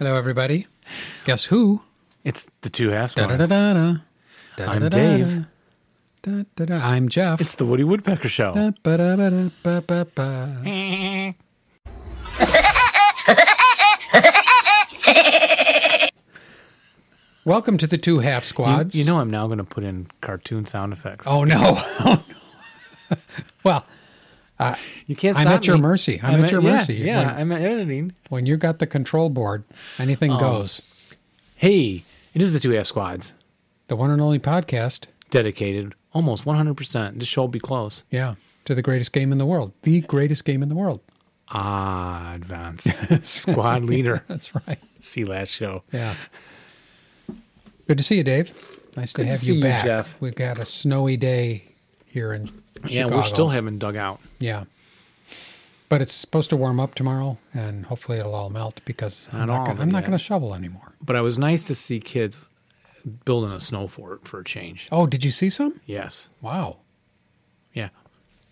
Hello, everybody. Guess who? It's the two half Da, da, squads. da, da, da. I'm Da, da, Dave. Da, da, da. I'm Jeff. It's the Woody Woodpecker Show. Da, ba, da, ba, da, ba, ba, ba. Welcome to the two half You, squads. you know, I'm now going to put in cartoon sound effects. Oh no. Oh, no. well, you can't stop. I'm at your mercy. I'm at your yeah, mercy. Yeah, When- I'm at editing. when you got the control board, anything Oh. goes. Hey, it is the two half squads. The one and only podcast. Dedicated almost 100%. This show will be close. Yeah, to the greatest game in the world. The greatest game in the world. Ah, advanced squad leader. That's right. See last show. Yeah. Good to see you, Dave. Nice Good to to have see you you, back. Jeff. We've got a snowy day here in Yeah, Chicago. we're still having dug out. Yeah. But it's supposed to warm up tomorrow, and hopefully it'll all melt because I'm Not not, gonna, I'm not going to shovel anymore. But it was nice to see kids building a snow fort for a change. Oh, did you see some? Yes. Wow. Yeah.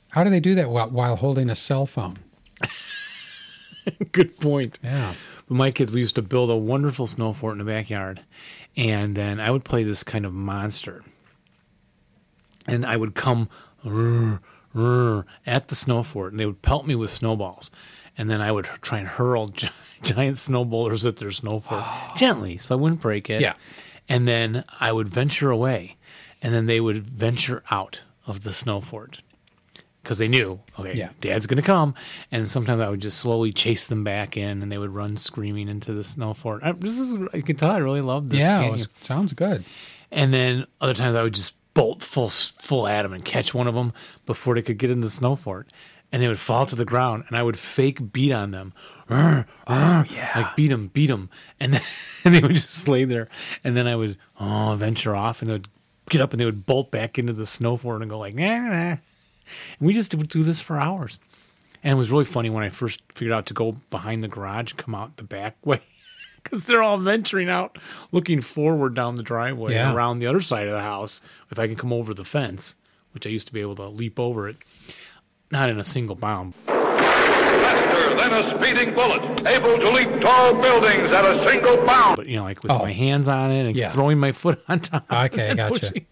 How do they do that while, while holding a cell phone? Good point. Yeah. But my kids, we used to build a wonderful snow fort in the backyard, and then I would play this kind of monster, and I would come at the snow fort, and they would pelt me with snowballs, and then I would try and hurl gi- giant snow boulders at their snow fort gently, so I wouldn't break it. Yeah. and then I would venture away, and then they would venture out of the snow fort. Because they knew, okay, Yeah. dad's going to come. And sometimes I would just slowly chase them back in and they would run screaming into the snow fort. I, this is, you can tell I really love this yeah, it was, sounds good. And then other times I would just bolt full full at them and catch one of them before they could get in the snow fort. And they would fall to the ground, and I would fake beat on them. "Rrr, rrr," oh, yeah. Like beat them, beat them. And then and they would just lay there. And then I would oh, venture off, and they would get up and they would bolt back into the snow fort and go like, nah, nah. And we just would do this for hours. And it was really funny when I first figured out to go behind the garage, come out the back way, because they're all venturing out, looking forward down the driveway Yeah. around the other side of the house. If I can come over the fence, which I used to be able to leap over it, not in a single bound. Faster than a speeding bullet, able to leap tall buildings at a single bound. but you know, like with Oh. my hands on it and Yeah. throwing my foot on top. Okay, and gotcha. pushing,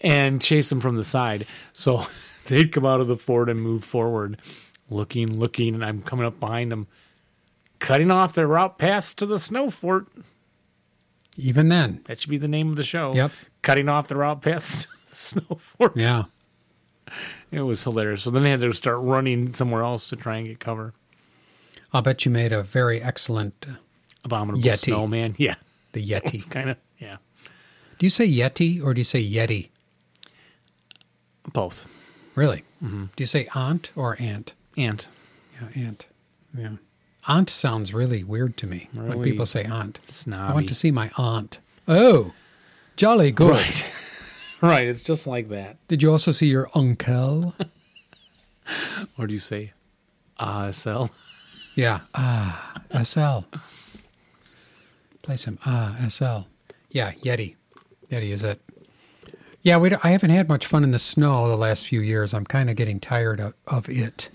And chase them from the side. So they'd come out of the fort and move forward, looking, looking, and I'm coming up behind them, cutting off their route past to the snow fort. Even then. That should be the name of the show. Yep. Cutting off the route past to the snow fort. Yeah. It was hilarious. So then they had to start running somewhere else to try and get cover. I'll bet you made a very excellent uh, Abominable Yeti. snowman. Yeah. the Yeti. kind of, yeah. Do you say Yeti or do you say Yeti? Both. Really? Mm-hmm. Do you say aunt or aunt? And Yeah, aunt. Yeah. Aunt sounds really weird to me when people say aunt. snobby. I want to see my aunt. Oh, jolly good. Right. right. It's just like that. Did you also see your uncle? Or do you say ASL? yeah. Ah, SL. Play some ah, SL. Yeah, Yeti. Yeti is it. Yeah, we I haven't had much fun in the snow the last few years. I'm kind of getting tired of, of it.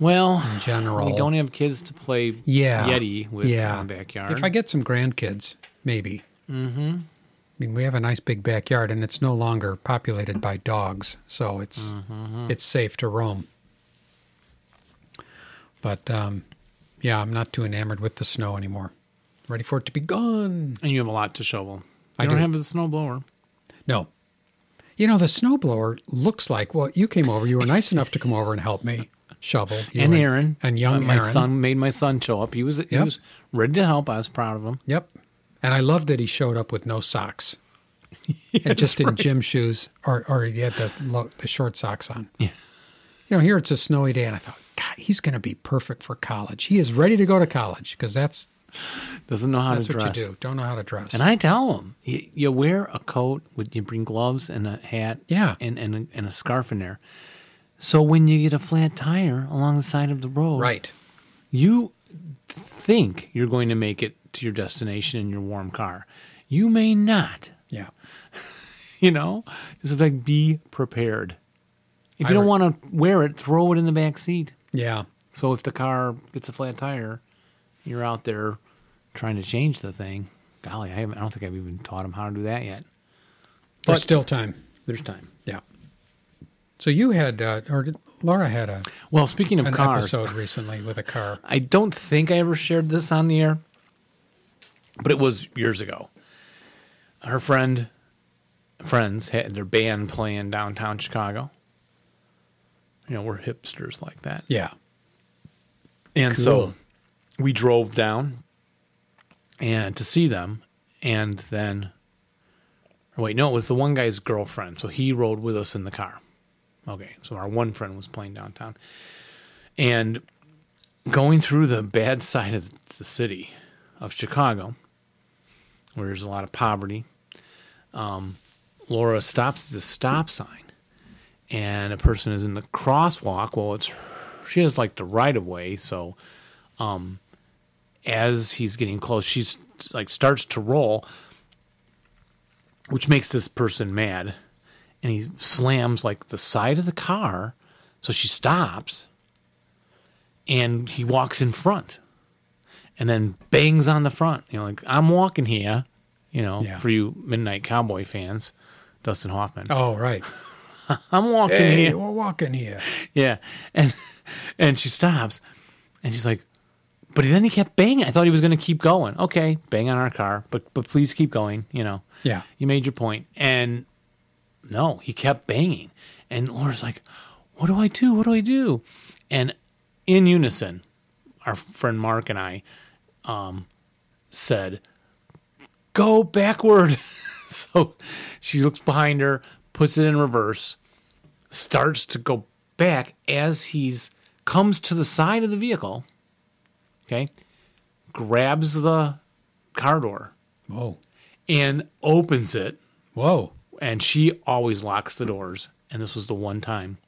Well, In general. we don't have kids to play Yeah. Yeti with yeah. in the backyard. If I get some grandkids, maybe. Mm-hmm. I mean, we have a nice big backyard, and it's no longer populated by dogs, so it's it's safe to roam. But um, yeah, I'm not too enamored with the snow anymore. Ready for it to be gone? and you have a lot to shovel. I I don't do. have a snowblower. No. You know, the snowblower looks like well, you came over. You were nice enough to come over and help me shovel. You and were- Aaron. and young Uh, my Aaron. son made my son show up. He was he Yep. was ready to help. I was proud of him. Yep. And I love that he showed up with no socks. and just in gym shoes or or he had the the short socks on. Yeah. You know, here it's a snowy day and I thought, God, he's going to be perfect for college. He is ready to go to college because that's Doesn't know how that's to what you do. Don't know how to dress. And I tell him, you, you wear a coat, with you bring gloves and a hat, Yeah. and, and, a, and a scarf in there. So when you get a flat tire along the side of the road, right. you think you're going to make it to your destination in your warm car. You may not. Yeah. You know, just like be prepared. If I you don't re- want to wear it, throw it in the back seat. Yeah. So if the car gets a flat tire, you're out there trying to change the thing. Golly, I, haven't, I don't think I've even taught him how to do that yet. There's But- still time. There's time. Yeah. So you had, uh, or did, Laura had a Well, speaking of an cars, episode recently with a car. I don't think I ever shared this on the air, but it was years ago. Her friend, friends had their band playing downtown Chicago. You know, we're hipsters like that. Yeah. And Cool. so we drove down and to see them and then wait, no, it was the one guy's girlfriend. So he rode with us in the car. Okay, so our one friend was playing downtown. And going through the bad side of the city of Chicago, where there's a lot of poverty, um, Laura stops at the stop sign and a person is in the crosswalk. Well, it's she has like the right of way, so um, as he's getting close, she's like starts to roll, which makes this person mad, and he slams like the side of the car, so she stops, and he walks in front, and then bangs on the front. You know, like I'm walking here, you know, Yeah. for you Midnight Cowboy fans, Dustin Hoffman. Oh, right. I'm walking Hey, here. we're walking here. Yeah. And and she stops and she's like, but then he kept banging. I thought he was going to keep going. Okay, bang on our car, but but please keep going, you know. Yeah. You made your. And no, he kept banging. And Laura's like, "What do I do? What do I do?" And in unison, our friend Mark and I um said, "Go backward." so she looks behind her, puts it in reverse, starts to go back as he's comes to the side of the vehicle. Okay, grabs the car door Whoa. and opens it. Whoa. And she always locks the doors. And this was the one time.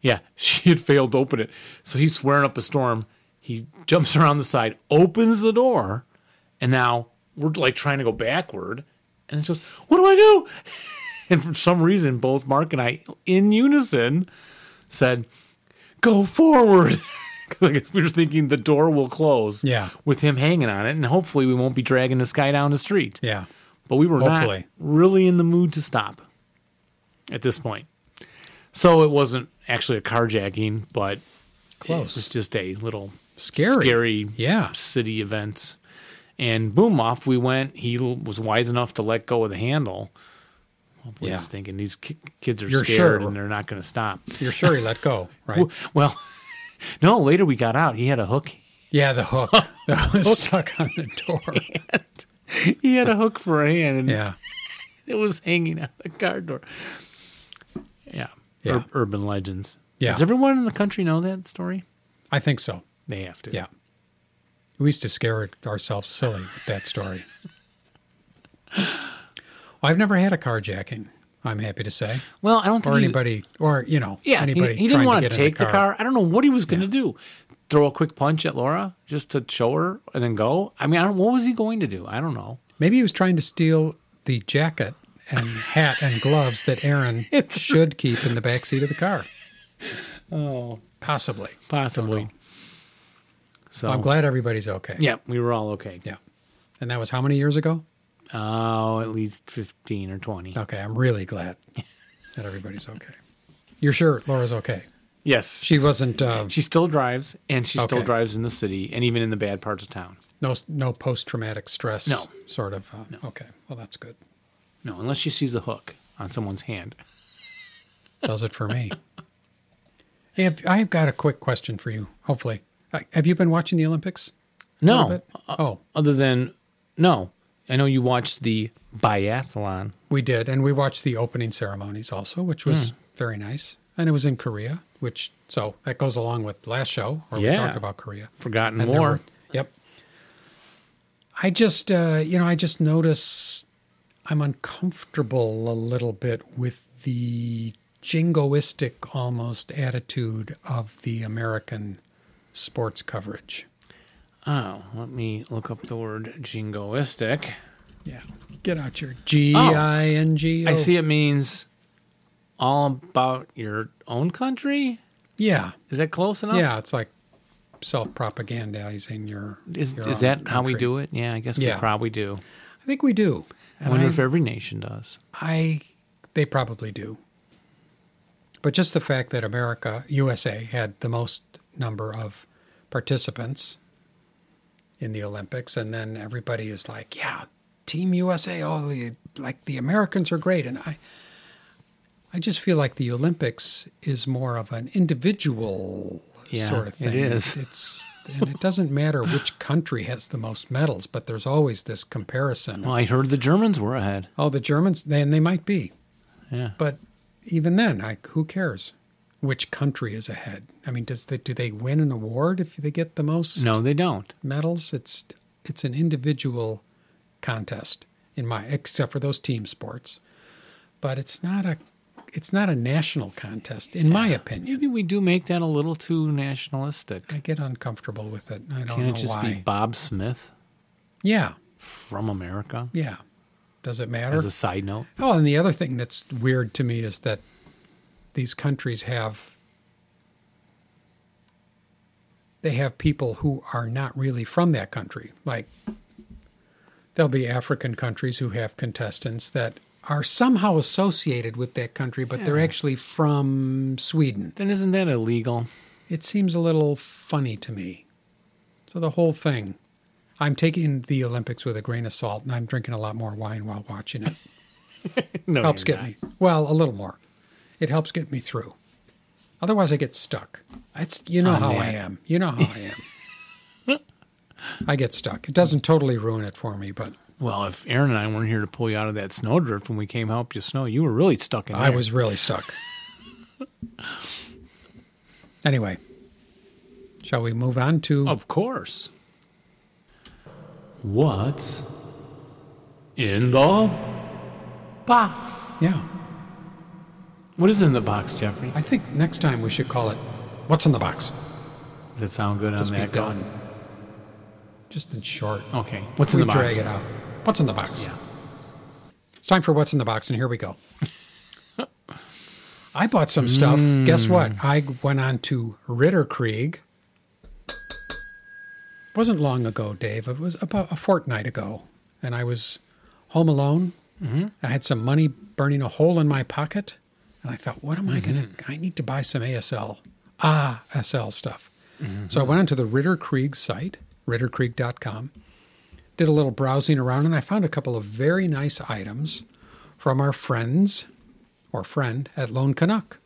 Yeah, she had failed to open it. So he's swearing up a storm. He jumps around the side, opens the door, and now we're like trying to go backward. And it goes, What do I do? And for some reason, both Mark and I, in unison, said, Go forward. I guess we were thinking the door will close Yeah. with him hanging on it, and hopefully we won't be dragging this guy down the street. Yeah. But we were Hopefully. not really in the mood to stop at this point. So it wasn't actually a carjacking, but Close. it was just a little Scary. scary Yeah. city events. And boom, off we went. He was wise enough to let go of the handle. Hopefully, Yeah. he's thinking these kids are You're scared sure. and they're not going to stop. You're sure he let go, right? Well, no. Later we got out. He had a hook. Yeah, the hook that was stuck on the door. He had a hook for a hand, and Yeah. it was hanging out the car door. Yeah. Yeah. Ur- urban legends. Yeah. Does everyone in the country know that story? I think so. They have to. Yeah. We used to scare ourselves silly with that story. I've never had a carjacking, I'm happy to say. Well, I don't think Or he- anybody, or, you know, Yeah, he, anybody he trying didn't want to get take the car. I don't know what he was going to do. Throw a quick punch at Laura just to show her and then go. I mean, I don't, what was he going to do? I don't know. Maybe he was trying to steal the jacket and hat and gloves that Aaron should keep in the back seat of the car. Oh, Possibly. possibly. So I'm glad everybody's okay. Yeah, we were all okay. Yeah. And that was how many years ago? Oh, at least fifteen or twenty. Okay, I'm really glad that everybody's okay. You're sure Laura's okay? Yes, She wasn't uh, she still drives, and she still Okay. drives in the city, and even in the bad parts of town. no no post traumatic stress. No. sort of. Uh, Okay, well that's good. No, unless she sees a hook on someone's hand. Does it for me. Hey, have- I've got a quick question for you. Hopefully, Uh, have you been watching the Olympics? A little No, bit? Oh, other than no, I know you watched the biathlon. we did, and we watched the opening ceremonies also, which was very nice. And it was in Korea, which so that goes along with last show where we talked about Korea. Forgotten And more. were- yep. I just, uh, you know, I just notice I'm uncomfortable a little bit with the jingoistic almost attitude of the American sports coverage. Oh, let me look up the word jingoistic. Yeah. Get out your G I N G. I see it means all about your own country? Yeah, Is that close enough? yeah. It's like self-propagandizing your. Is, your is that how we do it? Yeah, I guess Yeah. we probably do. I think we do. I wonder I, if every nation does. I, they probably do. But just the fact that America, USA, had the most number of participants in the Olympics, and then everybody is like, "Yeah, Team USA, oh, the, like the Americans are great," and I, I just feel like the Olympics is more of an individual Yeah, sort of thing. is. It's and it doesn't matter which country has the most medals, but there's always this comparison. Well, I heard the Germans were ahead. Oh, the Germans, then they might be. Yeah. But even then, like, who cares which country is ahead? I mean, does they, do they win an award if they get the most No, they don't. medals? It's it's an individual contest in my except for those team sports, but it's not a it's not a national contest in my opinion. Maybe we do make that a little too nationalistic. I get uncomfortable with it. I don't Can it just why. be Bob Smith yeah, from America? yeah. Does it matter? As a side note, Oh, and the other thing that's weird to me is that these countries have they have people who are not really from that country. Like there'll be African countries who have contestants that are somehow associated with that country, but they're actually from Sweden. then isn't that illegal? It seems a little funny to me. So the whole thing, I'm taking the Olympics with a grain of salt, and I'm drinking a lot more wine while watching it. No, helps get not. me. Well, a little more. It helps get me through. Otherwise, I get stuck. It's you know On how I am. You know how I am. I get stuck. It doesn't totally ruin it for me, but Well, if Aaron and I weren't here to pull you out of that snowdrift when we came help you snow, you were really stuck in there. I was really stuck. anyway, shall we move on to? Of course. What's in the box? Yeah, What is in the box, Jeffrey? I think next time we should call it "What's in the box." Does it sound good Just on that? done. Just in short. Okay. What's in we the box? drag it out. What's in the box? Yeah. It's time for what's in the box, and here we go. I bought some stuff. Guess what? I went on to Ritterkrieg. It wasn't long ago, Dave. It was about a fortnight ago, and I was home alone. Mm-hmm. I had some money burning a hole in my pocket, and I thought, "What am I going to? I need to buy some ASL, ah, SL stuff." So I went onto the Ritterkrieg site, ritterkrieg.com did a little browsing around and I found a couple of very nice items from our friends or friend at Lone Canuck.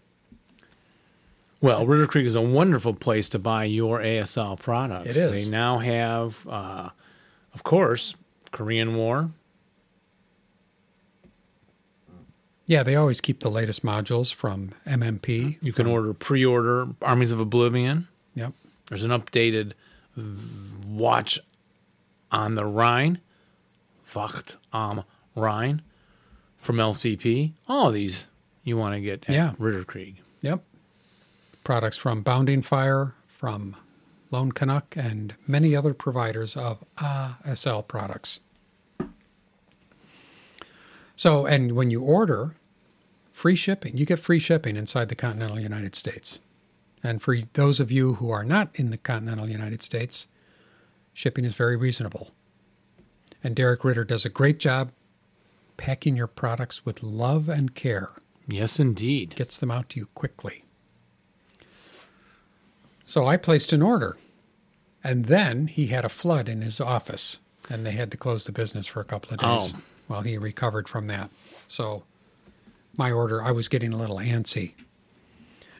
Well, Ritter Krieg is a wonderful place to buy your ASL products. It is. They now have, uh, of course, Korean War. Yeah, they always keep the latest modules from MMP. You can order pre-order Armies of Oblivion. Yep. There's an updated Watch on the Rhine, Wacht am Rhine, from LCP. All of these you want to get at Yeah. Ritter Krieg. Yep. Products from Bounding Fire, from Lone Canuck, and many other providers of ASL products. So, and when you order, free shipping, you get free shipping inside the continental United States. And for those of you who are not in the continental United States, shipping is very reasonable. And Derek Ritter does a great job packing your products with love and care Yes, indeed. gets them out to you quickly. So I placed an order. And then he had a flood in his office, and they had to close the business for a couple of days Oh. while he recovered from that. So my order, I was getting a little antsy.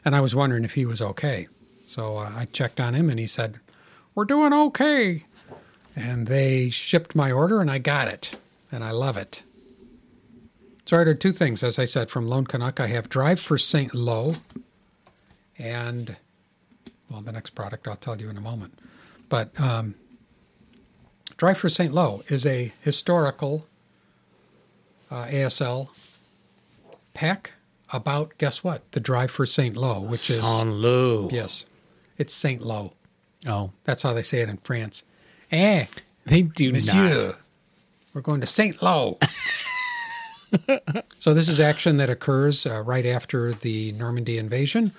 And I was wondering if he was okay. So uh, I checked on him, and he said, We're doing okay. And they shipped my order, and I got it. And I love it. So I ordered two things, as I said, from Lone Canuck. I have Drive for St. Lo, and well, the next product I'll tell you in a moment. But um, Drive for St. Lo is a historical uh, ASL pack about guess what? The Drive for St. Lo, which is Saint Lô. yes, it's St. Lo. Oh, That's how they say it in France. Eh, they do Monsieur, not. we're going to St. Lo. So this is action that occurs uh, right after the Normandy invasion,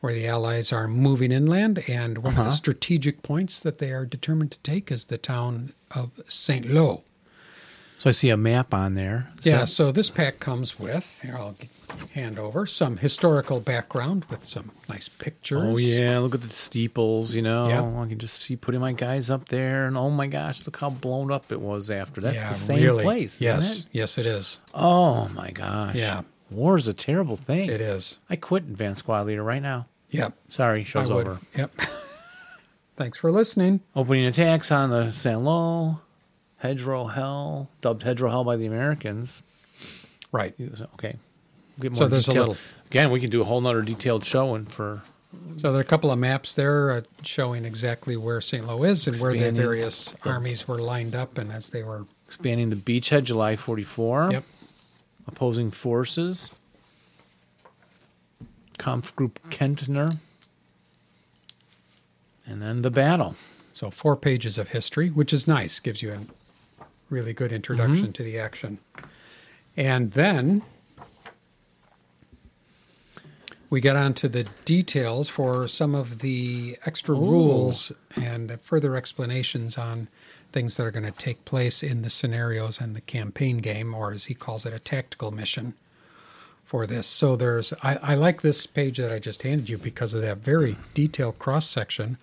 where the Allies are moving inland, and one Uh-huh. of the strategic points that they are determined to take is the town of Saint Lo. So I see a map on there. So- Yeah, so this pack comes with, here I'll hand over, some historical background with some nice pictures. Oh yeah, look at the steeples. You know, Yeah. I can just see putting my guys up there, and oh my gosh, look how blown up it was after. That's yeah, the same really. place. isn't Yes, it? yes, it is. Oh my gosh. Yeah. War is a terrible thing. It is. I quit advanced squad leader right now. Yep. Sorry, show's over. Yep. Thanks for listening. Opening attacks on the San Lo, Hedgerow Hell, dubbed Hedgerow Hell by the Americans. Right. Okay. Get So there's a little- Again, we can do a whole nother detailed showing for So there are a couple of maps there uh, showing exactly where St. Lo is and where the various armies were lined up and as they were. expanding the beachhead July 44. Yep. Opposing forces. Kampf Group Kentner. And then the battle. So four pages of history, which is nice, gives you a really good introduction to the action. And then we get on to the details for some of the extra rules and further explanations on things that are going to take place in the scenarios and the campaign game, or as he calls it, a tactical mission for this. So there's, I, I like this page that I just handed you because of that very detailed cross section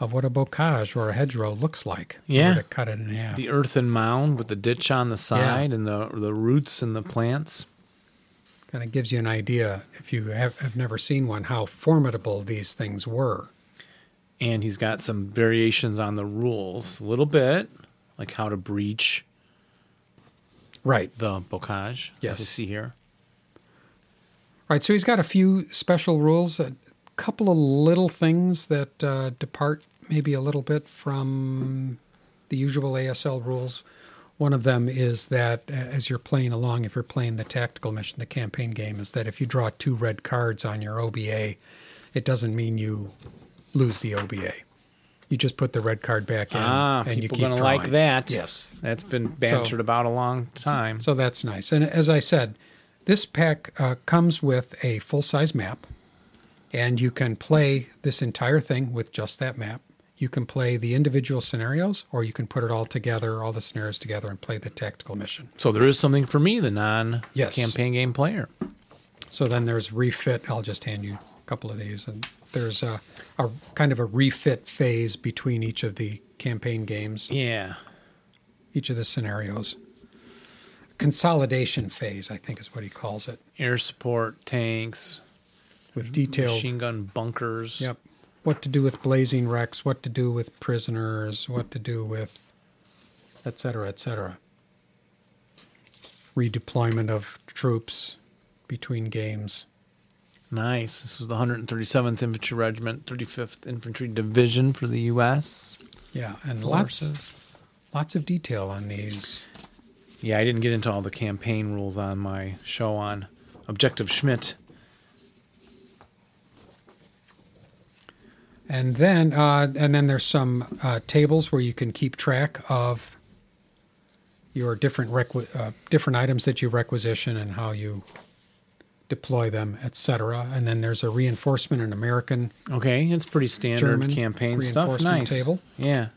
of what a bocage or a hedgerow looks like. if you were Yeah. to cut it in half. The earthen mound with the ditch on the side and the the roots and the plants. Kind of gives you an idea, if you have, have never seen one, how formidable these things were. And he's got some variations on the rules a little bit, like how to breach Right. the bocage. Yes. you see here. Right. So he's got a few special rules, a couple of little things that uh, depart maybe a little bit from the usual ASL rules. One of them is that uh, as you're playing along, if you're playing the tactical mission, the campaign game, is that if you draw two red cards on your OBA, it doesn't mean you lose the OBA. You just put the red card back in, Ah, and you people keep gonna like that. Yes. That's been bantered about a long time. So that's nice. And as I said, this pack uh, comes with a full size map, and you can play this entire thing with just that map. You can play the individual scenarios, or you can put it all together, all the scenarios together, and play the tactical mission. So there is something for me, the non Yes. campaign game player. So then there's refit. I'll just hand you a couple of these. And there's a, a kind of a refit phase between each of the campaign games, Yeah. each of the scenarios. Consolidation phase, I think is what he calls it, Air support, tanks, with detailed machine gun bunkers. Yep. What to do with blazing wrecks, what to do with prisoners, what to do with et cetera, et cetera. Redeployment of troops between games. Nice. This was the 137th Infantry Regiment, 35th Infantry Division for the U.S. Yeah, and lots forces. lots of detail on these. Yeah, I didn't get into all the campaign rules on my show on Objective Schmidt. And then uh, and then there's some uh, tables where you can keep track of your different requi- uh, different items that you requisition and how you deploy them, etc. And then there's a reinforcement in American Okay, it's pretty standard German campaign stuff. Nice. table. Yeah.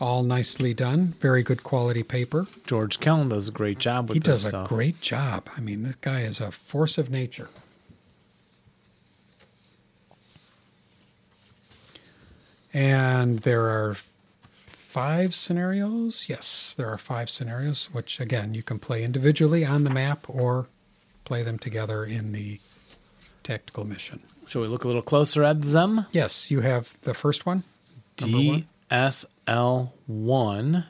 all nicely done. Very good quality paper. George Kellen does a great job with this stuff. He does stuff. a great job. I mean, this guy is a force of nature. And there are five scenarios. Yes, there are five scenarios, which again, you can play individually on the map or play them together in the tactical mission. Shall we look a little closer at them? Yes, you have the first one. DSL1,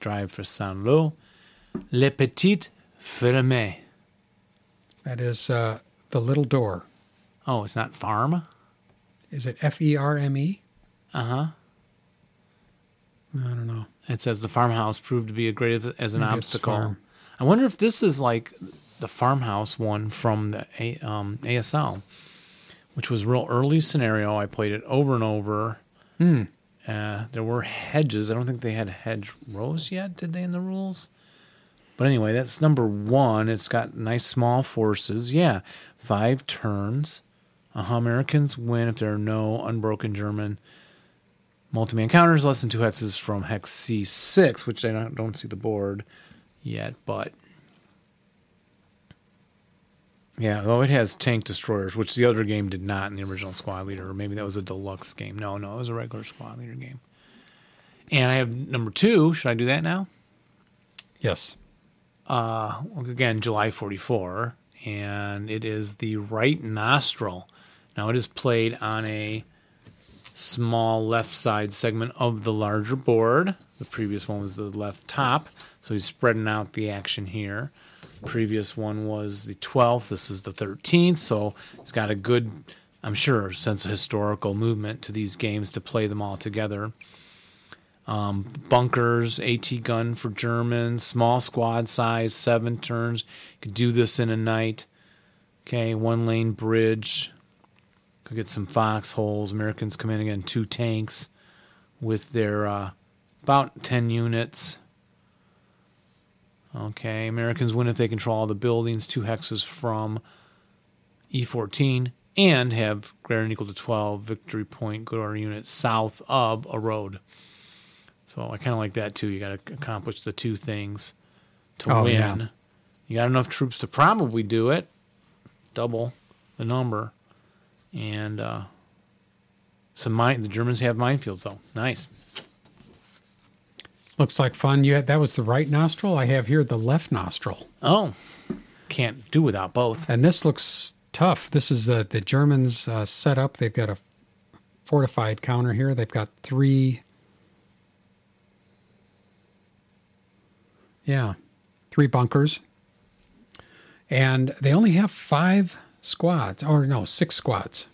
drive for Saint Lô, Le Petit Ferme. That is uh, the little door. Oh, it's not farm? Is it F E R M E? Uh huh. I don't know. It says the farmhouse proved to be a great as an obstacle. I wonder if this is like the farmhouse one from the A, um, ASL, which was real early scenario. I played it over and over. Hmm. Uh, there were hedges. I don't think they had hedge rows yet, did they, in the rules? But anyway, that's number one. It's got nice small forces. Yeah, five turns. Uh-huh, Americans win if there are no unbroken German multi-man counters less than two hexes from hex C6, which I don't, don't see the board yet, but yeah, though it has tank destroyers, which the other game did not in the original squad leader, or maybe that was a deluxe game. No, no, it was a regular squad leader game. And I have number two. Should I do that now? Yes. Uh, again, July 44, and it is the right nostril. Now it is played on a small left side segment of the larger board. The previous one was the left top, so he's spreading out the action here. Previous one was the 12th. This is the 13th, so he's got a good, I'm sure, sense of historical movement to these games to play them all together. Um, bunkers, AT gun for Germans, small squad size, seven turns. Could do this in a night. Okay, one lane bridge. Could get some foxholes. Americans come in again, two tanks with their uh, about 10 units. Okay, Americans win if they control all the buildings, two hexes from E14, and have greater than equal to 12 victory point go to our unit south of a road. So I kind of like that too. You got to accomplish the two things to Oh, win. yeah. You got enough troops to probably do it, double the number, and uh, some mine. The Germans have minefields though. Nice. Looks like fun. You had, that was the right nostril. I have here the left nostril, Oh, can't do without both. and this looks tough. This is uh, the Germans uh, set up. They've got a fortified counter here. They've got three. Yeah, three bunkers, and they only have five squads, or no, six squads.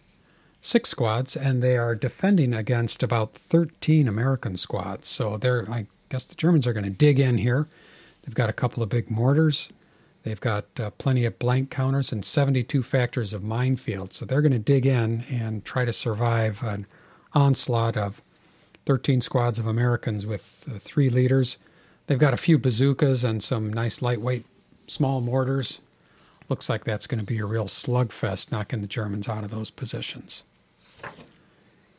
Six squads, and they are defending against about 13 American squads. So they're, I guess the Germans are going to dig in here. They've got a couple of big mortars. They've got uh, plenty of blank counters and 72 factors of minefields. So they're going to dig in and try to survive an onslaught of 13 squads of Americans with uh, three leaders. They've got a few bazookas and some nice lightweight small mortars. Looks like that's going to be a real slugfest knocking the Germans out of those positions.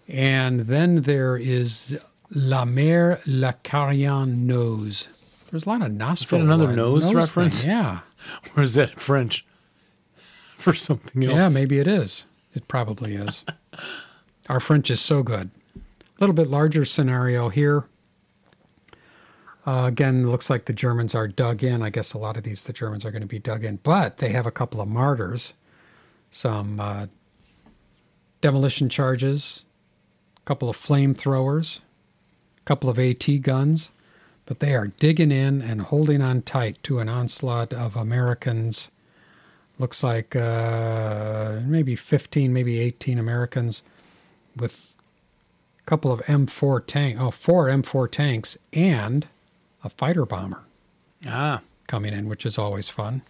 And then there is La Mer La Carrion Nose. There's a lot of nostril. another uh, nose thing. reference? Yeah. Or is that French for something else? Yeah, maybe it is. It probably is. Our French is so good. A little bit larger scenario here. Uh, again, looks like the Germans are dug in. I guess a lot of these, the Germans are going to be dug in, but they have a couple of mortars, some uh, demolition charges, a couple of flamethrowers, a couple of AT guns, but they are digging in and holding on tight to an onslaught of Americans looks like uh, maybe 15, maybe 18 Americans with a couple of M4 tank, oh, four M4 tanks and a fighter bomber Ah, coming in, which is always fun.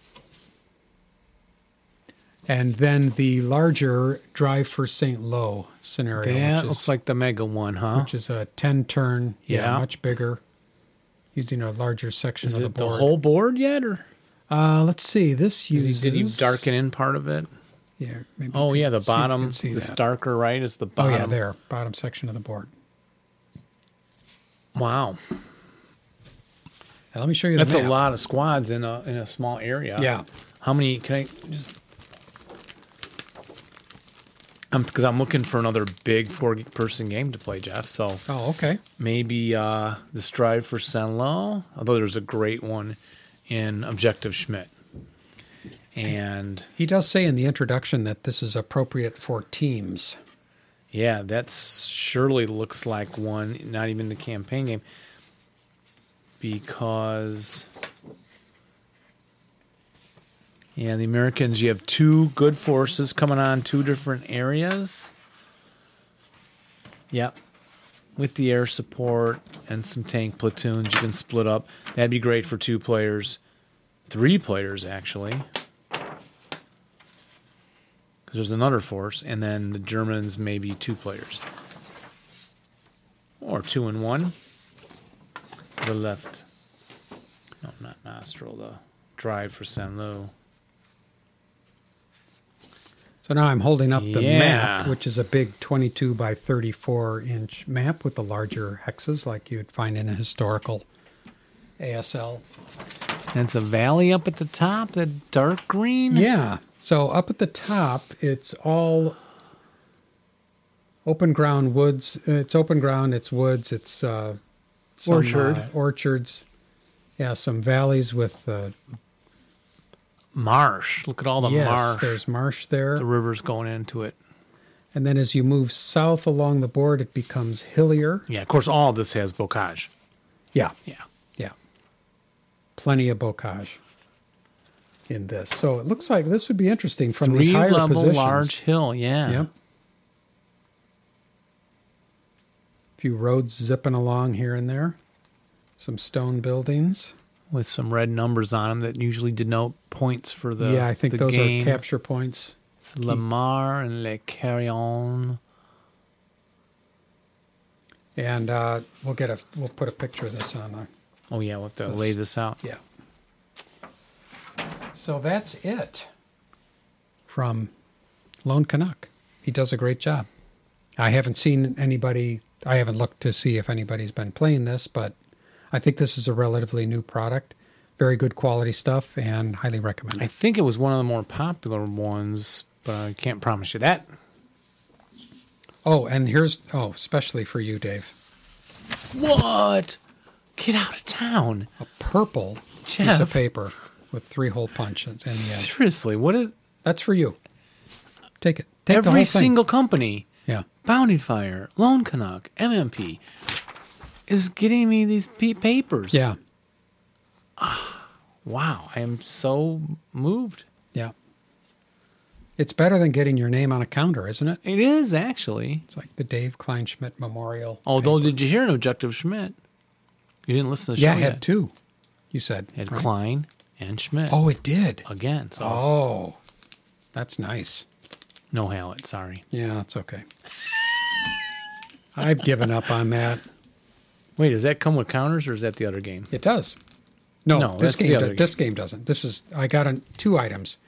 And then the larger drive for St. Lo scenario, that which, looks like the mega one, huh? which is a 10 turn, yeah. Yeah. much bigger, using a larger section Is of the it the whole board yet, or uh, let's see, this uses. did he darken in part of it? Yeah. Maybe Oh yeah, the see you bottom, see it's that. darker, right? It's the bottom. Oh yeah, there, bottom section of the board. Wow, Now, let me show you. that's the a lot of squads in a in a small area. Yeah. How many? Can I just? I'm because I'm looking for another big four person game to play, Jeff. So Oh, okay. maybe uh, the Strive for Senlo, although there's a great one in Objective Schmidt. And He does say in the introduction that this is appropriate for teams. yeah, that surely looks like one, not even the campaign game, because yeah, the Americans. You have two good forces coming on two different areas. Yep. With the air support and some tank platoons, you can split up. That'd be great for two players, three players actually. Because there's another force, and then the Germans maybe two players, or two and one. The left No, not Nostril. The drive for San Lu. So now I'm holding up the Yeah. map, which is a big 22 by 34 inch map with the larger hexes like you'd find in a historical ASL. And it's a valley up at the top, the dark green. Yeah. So up at the top, it's all open ground woods. It's open ground. It's woods. It's uh, some, Orchard. uh, orchards. Yeah, some valleys with uh, Marsh. Look at all the yes. marsh. There's marsh there, The river's going into it. and then as you move south along the board, it becomes hillier. Yeah, of course, all of this has bocage. Yeah, Yeah. yeah. Plenty of bocage in this. So it looks like this would be interesting from Three these higher level positions. large hill. Yeah. Yep. Few roads zipping along here and there. Some stone buildings. With some red numbers on them that usually denote points for the yeah, I think the those game. are capture points. It's Lamar and Le Carillon. And uh, we'll get a we'll put a picture of this on the Oh yeah, we'll have to This- lay this out. yeah. So that's it from Lone Canuck. He does a great job. I haven't seen anybody. I haven't looked to see if anybody's been playing this, but I think this is a relatively new product. Very good quality stuff, and highly recommend I think it was one of the more popular ones, but I can't promise you that. Oh, and here's oh, especially for you, Dave, What? Get out of town. a purple piece of paper with three hole punches in the end. Seriously, what is That's for you. Take it. Take the every whole thing. single company, Yeah. Bounding Fire, Lone Canuck, MMP, is getting me these pe- papers. Yeah. Ah, Wow, I am so moved. Yeah. It's better than getting your name on a counter, isn't it? It is actually. It's like the Dave Kleinschmidt Memorial. Although, did you hear an Objective Schmidt? You didn't listen to the yeah, show it had yet. two. You said. It had right? Klein and Schmidt Oh, it did. again. So Oh, that's nice. No Hallett, sorry. Yeah, that's okay. I've given up on that. Wait, does that come with counters or is that the other game? It does. No, No, this that's the game. this game doesn't. This is. I got an, two items.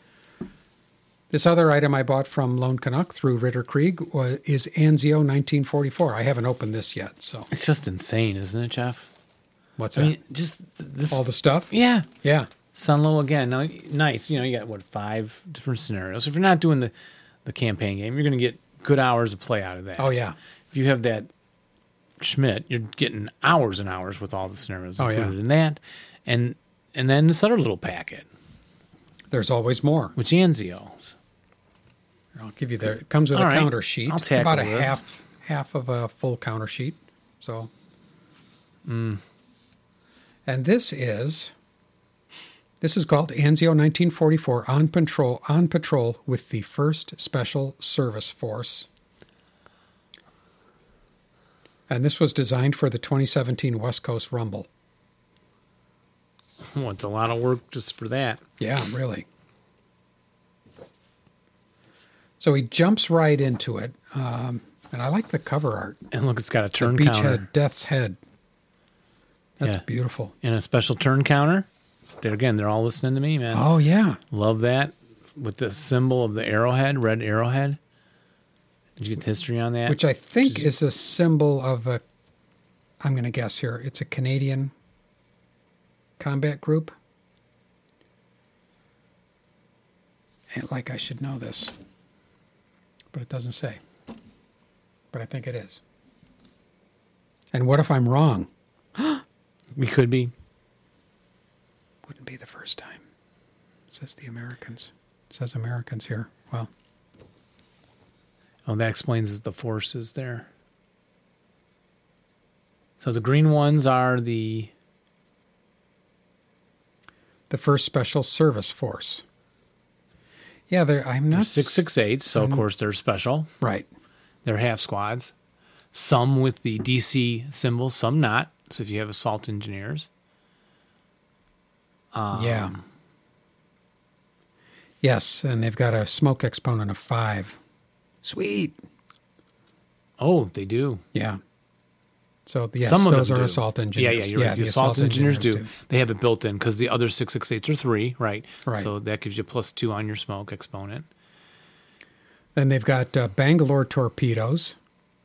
This other item I bought from Lone Canuck through Ritter Krieg wa- is Anzio 1944. I haven't opened this yet. So It's just insane, isn't it, Jeff? what's I that? mean, just this. All the stuff. yeah, Yeah. Sunlow again. Now, nice. You know, you got what five different scenarios. If you're not doing the the campaign game, you're going to get good hours of play out of that. Oh yeah. If you have that Schmidt, you're getting hours and hours with all the scenarios Oh, yeah. included in that, and and then this other little packet, There's always more. which Anzio's. I'll give you the. It comes with All a right. counter sheet. I'll it's about a this. half half of a full counter sheet. So. Mm. And this is. This is called Anzio 1944 on patrol on patrol with the First Special Service Force. And this was designed for the 2017 West Coast Rumble. Well, it's a lot of work just for that. Yeah, really. So he jumps right into it, um, and I like the cover art. And look, it's got a turn counter. Beachhead, counter Death's Head. That's Yeah. beautiful. and a special turn counter. There again, they're all listening to me, man. Oh yeah, Love that with the symbol of the arrowhead, red arrowhead. Did you get the history on that? which I think is a symbol of a. I'm going to guess here. It's a Canadian combat group. And like I should know this, but it doesn't say. But I think it is. And what if I'm wrong? we could be. Wouldn't be the first time. Says the Americans. Says Americans here. Well, Oh, that explains the forces there. So the green ones are the the first Special Service Force. Yeah, they're, I'm not six six eight. So of I'm- course they're special. right. They're half squads. Some with the DC symbol, some not. So if you have assault engineers, yeah. Yes, and they've got a smoke exponent of five. Sweet. oh, they do. Yeah. So yes, Some of those them are do. assault engineers. Yeah, yeah, you're right. The, assault, engineers, do. They have it built in because the other 668s are three, right? Right. So that gives you plus two on your smoke exponent. Then they've got uh, Bangalore torpedoes.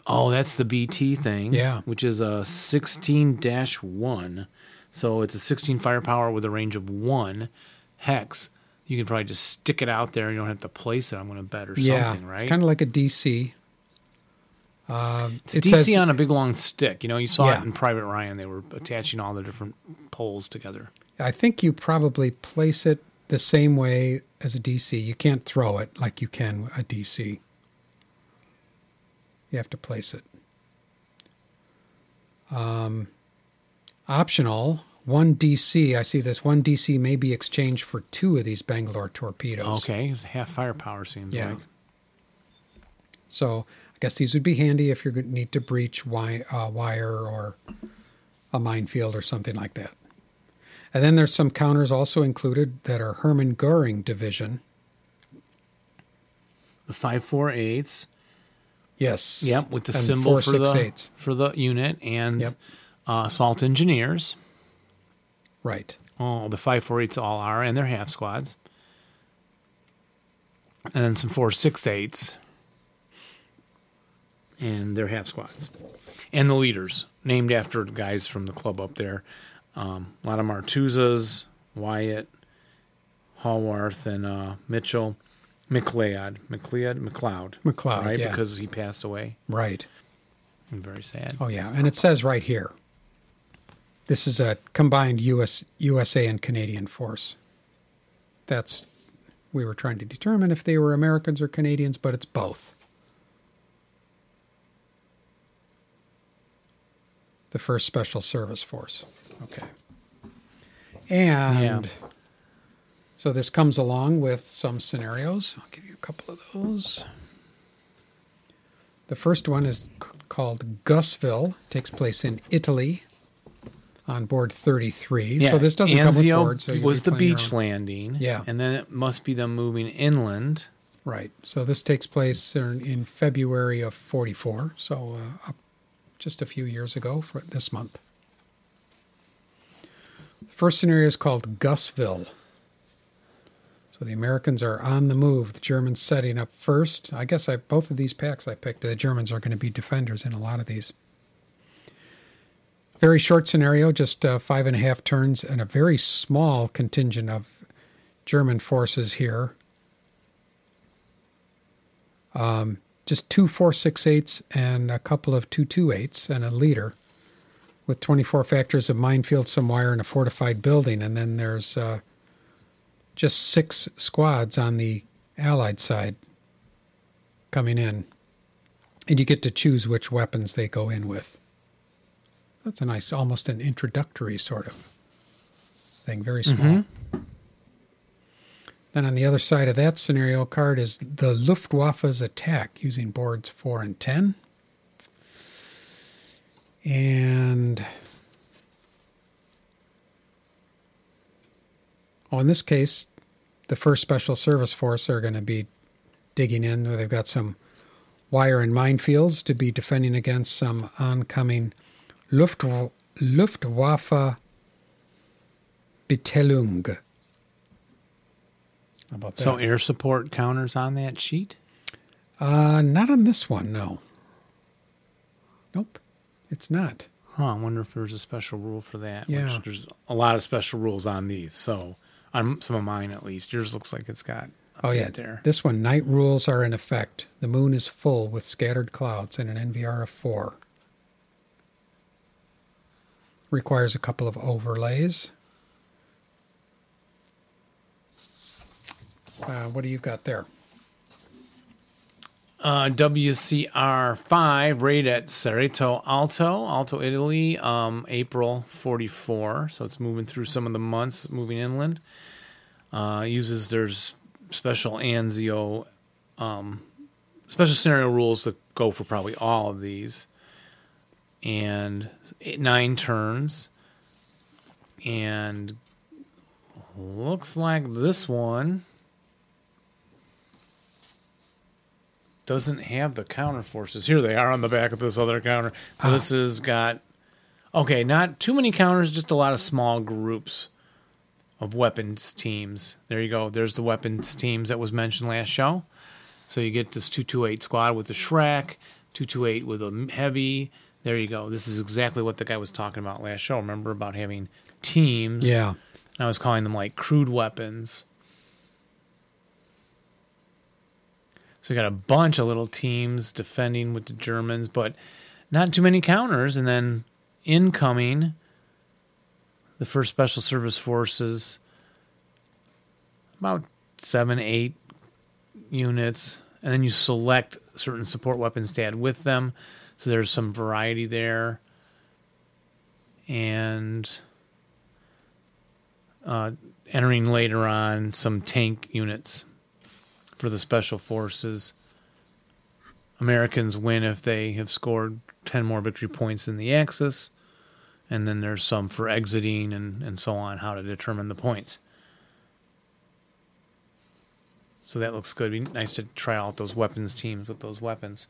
Oh, that's the BT thing. Yeah. Which is a 16 1. So it's a 16 firepower with a range of one hex. You can probably just stick it out there. You don't have to place it, I'm going to bet, or yeah, something, right? it's kind of like a DC. Um, It's a it DC says- on a big long stick. You know, you saw Yeah. it in Private Ryan. They were attaching all the different poles together. I think you probably place it the same way as a DC. You can't throw it like you can a DC. You have to place it. Um, optional one DC. I see this one DC may be exchanged for two of these Bangalore torpedoes. Okay, it's half firepower seems Yeah. like. So I guess these would be handy if you need to breach wi- uh, wire or a minefield or something like that. And then there's some counters also included that are Hermann Goering division. The five four eights. Yes. Yep, with the and symbol four, for six, the eights. for the unit and Yep. Uh, assault engineers. Right. All the five four eights all are, and they're half squads. And then some four six eights, and they're half squads. And the leaders, named after guys from the club up there. Um, a lot of Martuzas, Wyatt, Haworth, and uh, Mitchell, McLeod, McLeod, McLeod, McLeod, right? yeah. Because he passed away. Right. I'm very sad. Oh yeah, and it says right here. This is a combined US USA and Canadian force. That's we were trying to determine if they were Americans or Canadians, but it's both. The first special service force. Okay. And Yeah. so this comes along with some scenarios. I'll give you a couple of those. The first one is c- called Gusville. Takes place in Italy on board 33. so this doesn't come with Anzio board. So was the beach landing. Yeah. And then it must be them moving inland. Right. So this takes place in, in February of 44. So uh, just a few years ago for this month. The first scenario is called Gusville. So the Americans are on the move. The Germans setting up first. I guess I both of these packs I picked. The Germans are going to be defenders in a lot of these. Very short scenario, just uh, five and a half turns, and a very small contingent of German forces here. Just two four six eights and a couple of two two eights and a leader with 24 factors of minefield some wire and a fortified building. And then there's uh, just six squads on the allied side coming in. And you get to choose which weapons they go in with that's a nice almost an introductory sort of thing very mm-hmm. small then on the other side of that scenario card is the Luftwaffe's attack using boards 4 and 10. And oh, in this case, the first Special Service Force are going to be digging in. Where they've got some wire and minefields to be defending against some oncoming Luft, Luftwaffe Betelung. How about that? So air support counters on that sheet. Uh, not on this one, no. Nope, it's not. Huh, I wonder if there's a special rule for that. which Yeah. there's a lot of special rules on these. So on some of mine, at least, yours looks like it's got. Oh yeah, there. this one. Night rules are in effect. The moon is full with scattered clouds and an NVR of four. Requires a couple of overlays. Uh, what do you got there? Uh, WCR five raid at Cerreto Alto, Alto, Italy, um, April forty four. So it's moving through some of the months, moving inland. Uh, uses there's special Anzio, um, special scenario rules that go for probably all of these, and eight, nine turns, and looks like this one. doesn't have the counter forces. Here they are on the back of this other counter. Ah. This has got Okay, not too many counters, just a lot of small groups of weapons teams. There you go. There's the weapons teams that was mentioned last show. So you get this 228 squad with the Schreck, 228 with a heavy. There you go. This is exactly what the guy was talking about last show. Remember about having teams? Yeah. I was calling them like crude weapons. So you got a bunch of little teams defending with the Germans, but not too many counters. And then incoming, the first Special Service Forces, about seven, eight units. And then you select certain support weapons to add with them. So there's some variety there. And uh, entering later on some tank units for the special forces. Americans win if they have scored 10 more victory points in the Axis. And then there's some for exiting and, and so on, how to determine the points. So that looks good. It'd be nice to try out those weapons teams with those weapons.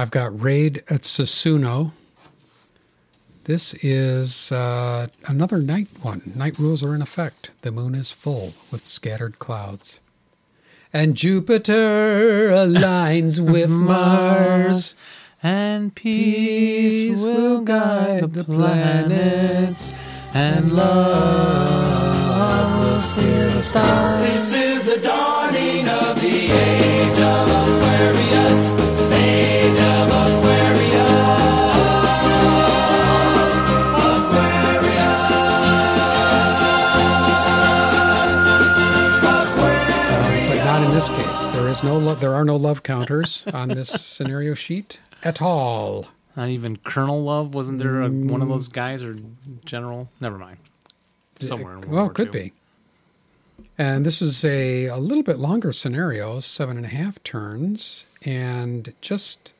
I've got Raid at Sassuno. This is uh, another night one. Night rules are in effect. The moon is full with scattered clouds. And Jupiter aligns with Mars. And peace will guide the planets, and love will steer the stars. Is no lo- there are no love counters on this scenario sheet at all. Not even Colonel Love wasn't there a, one of mm. those guys or General? Never mind. Somewhere in World well, War could II. be. And this is a, a little bit longer scenario, seven and a half turns, and just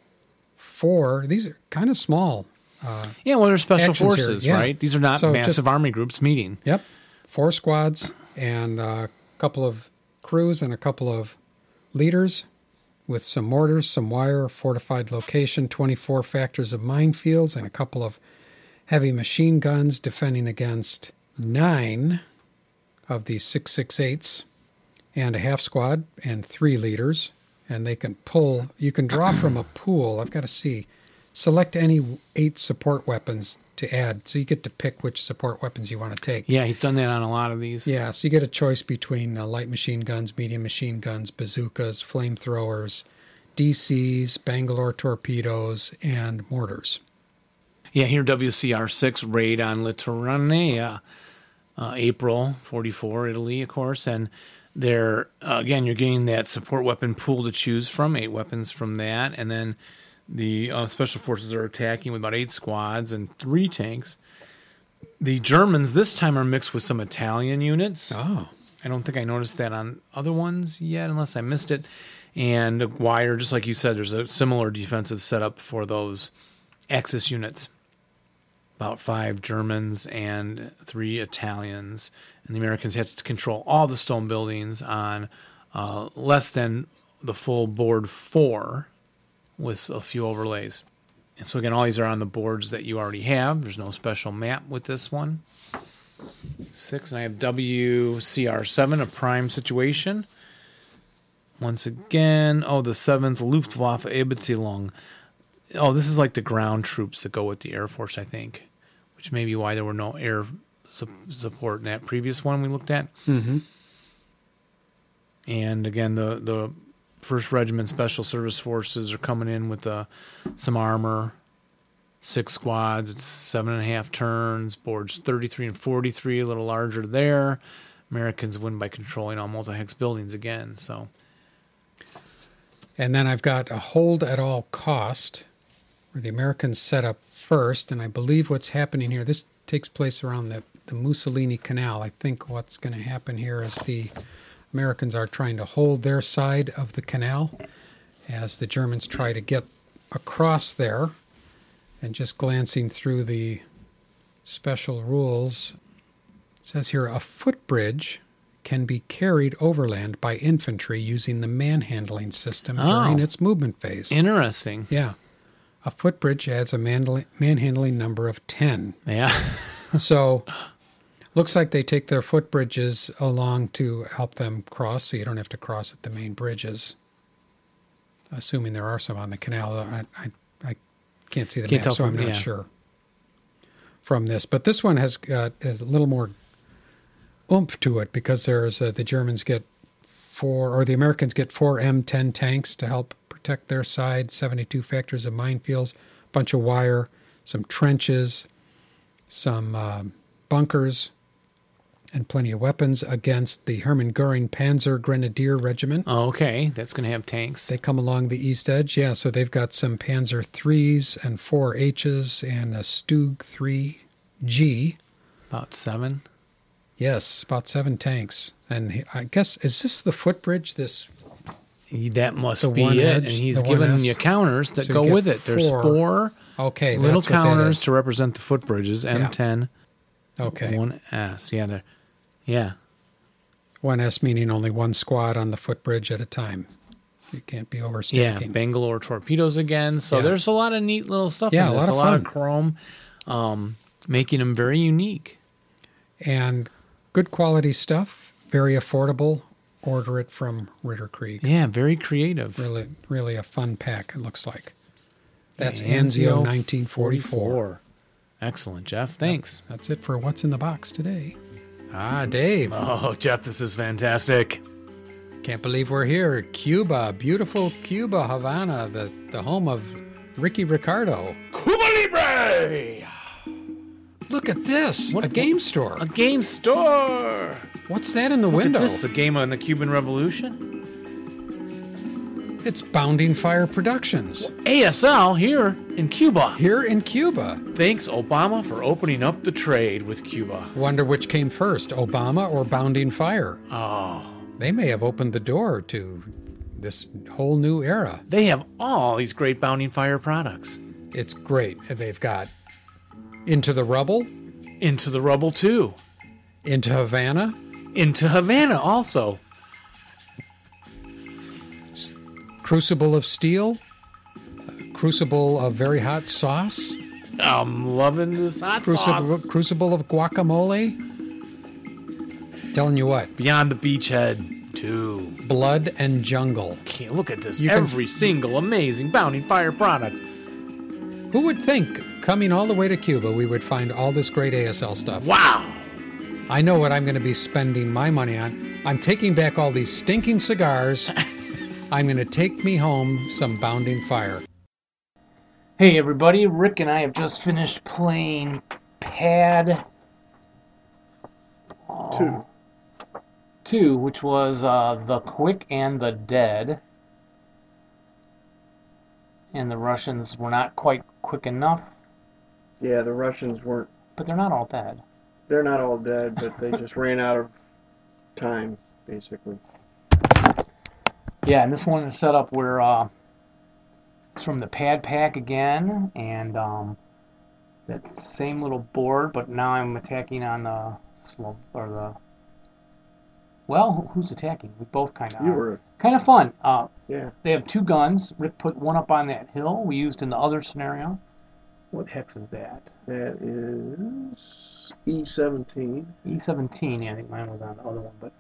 four. These are kind of small. Uh, yeah, well, they're special forces, yeah. right? These are not So massive just- army groups meeting. Yep, four squads and a couple of crews and a couple of leaders with some mortars, some wire, fortified location, 24 factors of minefields, and a couple of heavy machine guns defending against nine of the 668s and a half squad and three leaders. And they can pull, you can draw from a pool. I've got to see. Select any eight support weapons to add. So you get to pick which support weapons you want to take. Yeah, he's done that on a lot of these. Yeah, so you get a choice between uh, light machine guns, medium machine guns, bazookas, flamethrowers, DCs, Bangalore torpedoes, and mortars. Yeah, here WCR 6 raid on Litoranea, uh, April 44, Italy, of course. And there, uh, again, you're getting that support weapon pool to choose from, eight weapons from that. And then the uh, special forces are attacking with about eight squads and three tanks. The Germans this time are mixed with some Italian units. Oh, I don't think I noticed that on other ones yet, unless I missed it. And the wire, just like you said, there's a similar defensive setup for those Axis units. About five Germans and three Italians, and the Americans have to control all the stone buildings on uh, less than the full board four, with a few overlays. And so again, all these are on the boards that you already have. There's no special map with this one six, and I have WCR7, a prime situation. Once again, oh, the seventh Luftwaffe Abteilung. Oh, this is like the ground troops that go with the Air Force, I think, which may be why there were no air su- support in that previous one we looked at. mm-hmm. And again, the the First Regiment Special Service Forces are coming in with uh, some armor. Six squads. It's seven and a half turns. Boards thirty three and forty three. A little larger there. Americans win by controlling all multi hex buildings again. So And then I've got a hold at all cost, where the Americans set up first. And I believe what's happening here, this takes place around the, the Mussolini Canal. I think what's going to happen here is the Americans are trying to hold their side of the canal as the Germans try to get across there. And just glancing through the special rules, it says here a footbridge can be carried overland by infantry using the manhandling system Oh. during its movement phase. interesting. yeah. A footbridge adds a manhandling, manhandling number of 10. Yeah. So looks like they take their footbridges along to help them cross so you don't have to cross at the main bridges. Assuming there are some on the canal. I, I, I can't see the Can't map, so I'm not yeah. sure from this. But this one has got a little more oomph to it because there's uh, the Germans get four, or the Americans get four M10 tanks to help protect their side, 72 factors of minefields, a bunch of wire, some trenches, some um bunkers, and plenty of weapons against the Hermann Goering Panzer Grenadier Regiment. Oh, okay. That's going to have tanks. They come along the east edge, yeah. So they've got some Panzer threes and four H's and a Stug 3G. About seven. Yes, about seven tanks. And I guess is this the footbridge? This That must be it. edge, and he's given you counters that So go with it. There's four. four okay, little that's what that counters to represent the footbridges. M10, Okay, one, one S. Yeah, they're, yeah. One S meaning only one squad on the footbridge at a time. You can't be overstating. Yeah, overstacking. Bangalore torpedoes again. So Yeah. there's a lot of neat little stuff Yeah, in a lot of a lot of chrome, um, making them very unique. and good quality stuff, very affordable. Order it from Ritter Krieg. Yeah, very creative. Really, really a fun pack. It looks like. That's Anzio Anzio 1944. Excellent, Jeff. Thanks. That's it for what's in the box today. Ah, Dave. Oh, Jeff, this is fantastic. Can't believe we're here. Cuba, beautiful Cuba, Havana, the, the home of Ricky Ricardo. Cuba Libre! Look at this, What- a game store. A game store! What's that in the Look window? at this, a game on the Cuban Revolution. It's Bounding Fire Productions ASL here in Cuba. here in Cuba. Thanks, Obama, for opening up the trade with Cuba. Wonder which came first, Obama or Bounding Fire? Oh, They may have opened the door to this whole new era. they have all these great Bounding Fire products. It's great. They've got Into the Rubble, Into the Rubble, too. Into Havana, Into Havana, also. Crucible of Steel, Crucible of Very Hot Sauce, I'm loving this hot Crucible, sauce. Crucible of Guacamole. Telling you what, Beyond the Beachhead, too. Blood and Jungle. Can't look at this. You can- Every single amazing Bounding Fire product. Who would think, coming all the way to Cuba, we would find all this great ASL stuff? Wow. I know what I'm going to be spending my money on. I'm taking back all these stinking cigars. I'm going to take me home some Bounding Fire. Hey everybody, Rick and I have just finished playing Pad Two. Two, which was uh, The Quick and the Dead. And the Russians were not quite quick enough, Yeah, the Russians weren't. but they're not all dead. They're not all dead, but they just ran out of time, basically. Yeah, and this one is set up where uh, it's from the pad pack again, and um, that same little board, but now I'm attacking on the slow or the. Well, who's attacking? We both kind of You were, kind of fun. Uh, yeah. they have two guns. Rick put one up on that hill we used in the other scenario. What hex is that? That is E17. E17. Yeah, I think mine was on the other one, but.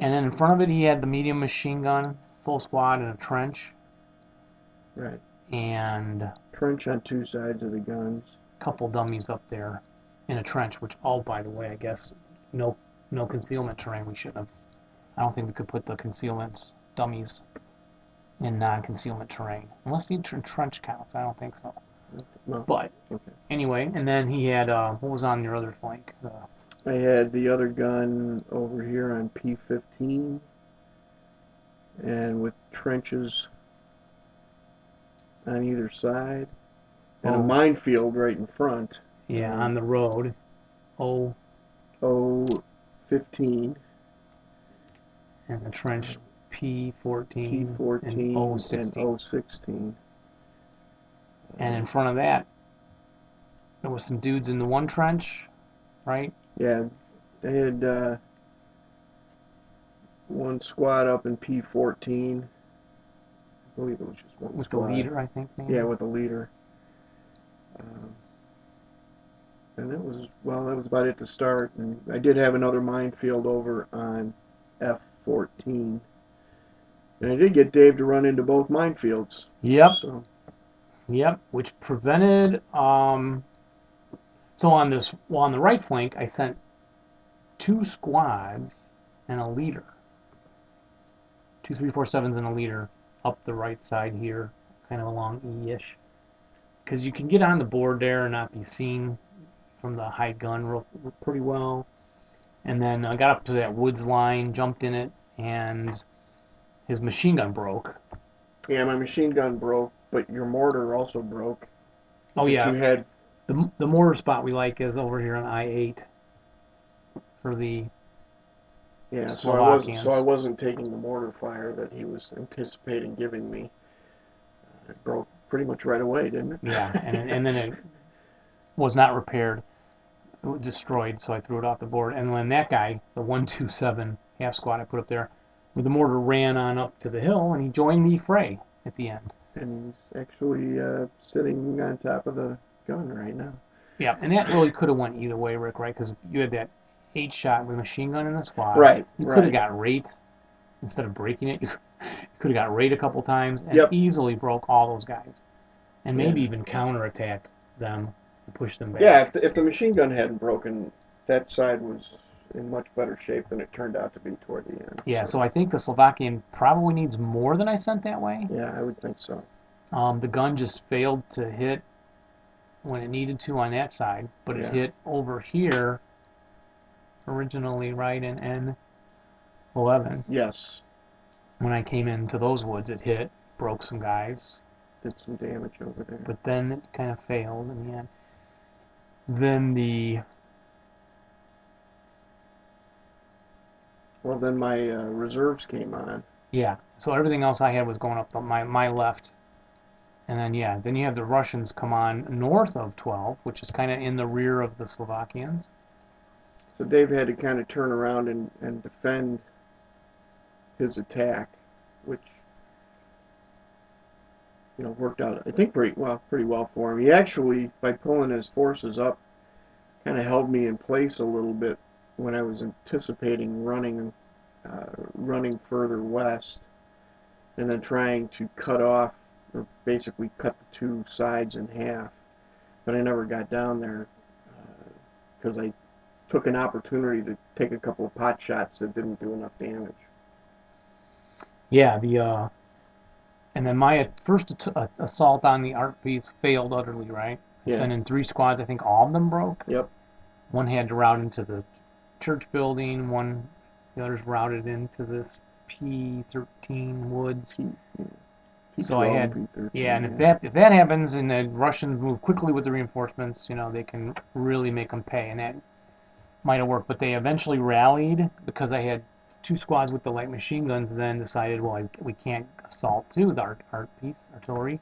And then in front of it, he had the medium machine gun, full squad, and a trench, Right. and Trench on two sides of the guns. couple dummies up there in a trench, which oh by the way, I guess no no concealment terrain. We shouldn't have. I don't think we could put the concealments dummies in non-concealment terrain unless the tr- trench counts. I don't think so. No. But Okay. anyway, and then he had uh, what was on your other flank? The, I had the other gun over here P15 and with trenches on either side and a Oh. minefield right in front. yeah, on the road. Oh, O15, and the trench P14, P14, and and O16. O16. And in front of that, there was some dudes in the one trench, right? Yeah, they had uh, one squad up in P14. I believe it was just one with the leader, I think. Maybe. Yeah, with the leader. Um, and that was well, that was about it to start. And I did have another minefield over on F14, and I did get Dave to run into both minefields. Yep. So Yep, which prevented. Um, so on this, well, on the right flank, I sent two squads and a leader. Two, three, four, sevens and a leader up the right side here, kind of along E-ish. Because you can get on the board there and not be seen from the high gun real, pretty well. And then I got up to that woods line, jumped in it, and his machine gun broke. yeah, my machine gun broke, but your mortar also broke. Oh yeah, you had The, the mortar spot we like is over here on I-8 for the yeah. So I wasn't so I wasn't taking the mortar fire that he was anticipating giving me. Uh, it broke pretty much right away, didn't it? yeah, and and then it was not repaired, it was destroyed, so I threw it off the board. And when that guy, the 127 half squad I put up there, with the mortar ran on up to the hill and he joined the fray at the end. and he's actually uh, sitting on top of the gun right now. Yeah, and that really could have went either way, Rick, right? Because you had that eight shot with a machine gun in the squad, Right, You could have got rate instead of breaking it. You could have got rate a couple times and Yep. easily broke all those guys, and maybe Yeah. even counterattack them and push them back. Yeah, if the, if the machine gun hadn't broken, that side was in much better shape than it turned out to be toward the end. Yeah, so I think the Slovakian probably needs more than I sent that way. Yeah, I would think so. Um, the gun just failed to hit when it needed to on that side, but it Yeah. hit over here originally right in N11. Yes, When I came into those woods, it hit, broke some guys, did some damage over there. but then it kind of failed in the end. Then the Well, then my uh, reserves came on. yeah, so everything else I had was going up my my left, and then yeah, then you have the Russians come on north of 12, which is kind of in the rear of the Slovakians. So Dave had to kind of turn around and, and defend his attack, which you know worked out I think pretty well pretty well for him. He actually by pulling his forces up kind of held me in place a little bit when I was anticipating running uh, running further west and then trying to cut off or basically cut the two sides in half. But I never got down there because I took an opportunity to take a couple of pot shots that didn't do enough damage. Yeah, the uh, and then my first at- uh, assault on the art piece failed utterly. Right, I Yeah. sent in three squads. I think all of them broke. Yep. One had to route into the church building. One, the others routed into this P13 woods. So I P12, had- P13, Yeah, and if that if that happens and the Russians move quickly with the reinforcements, you know, they can really make them pay, and that might have worked. But they eventually rallied because I had two squads with the light machine guns. Then decided, well, I, we can't assault too the art, art piece artillery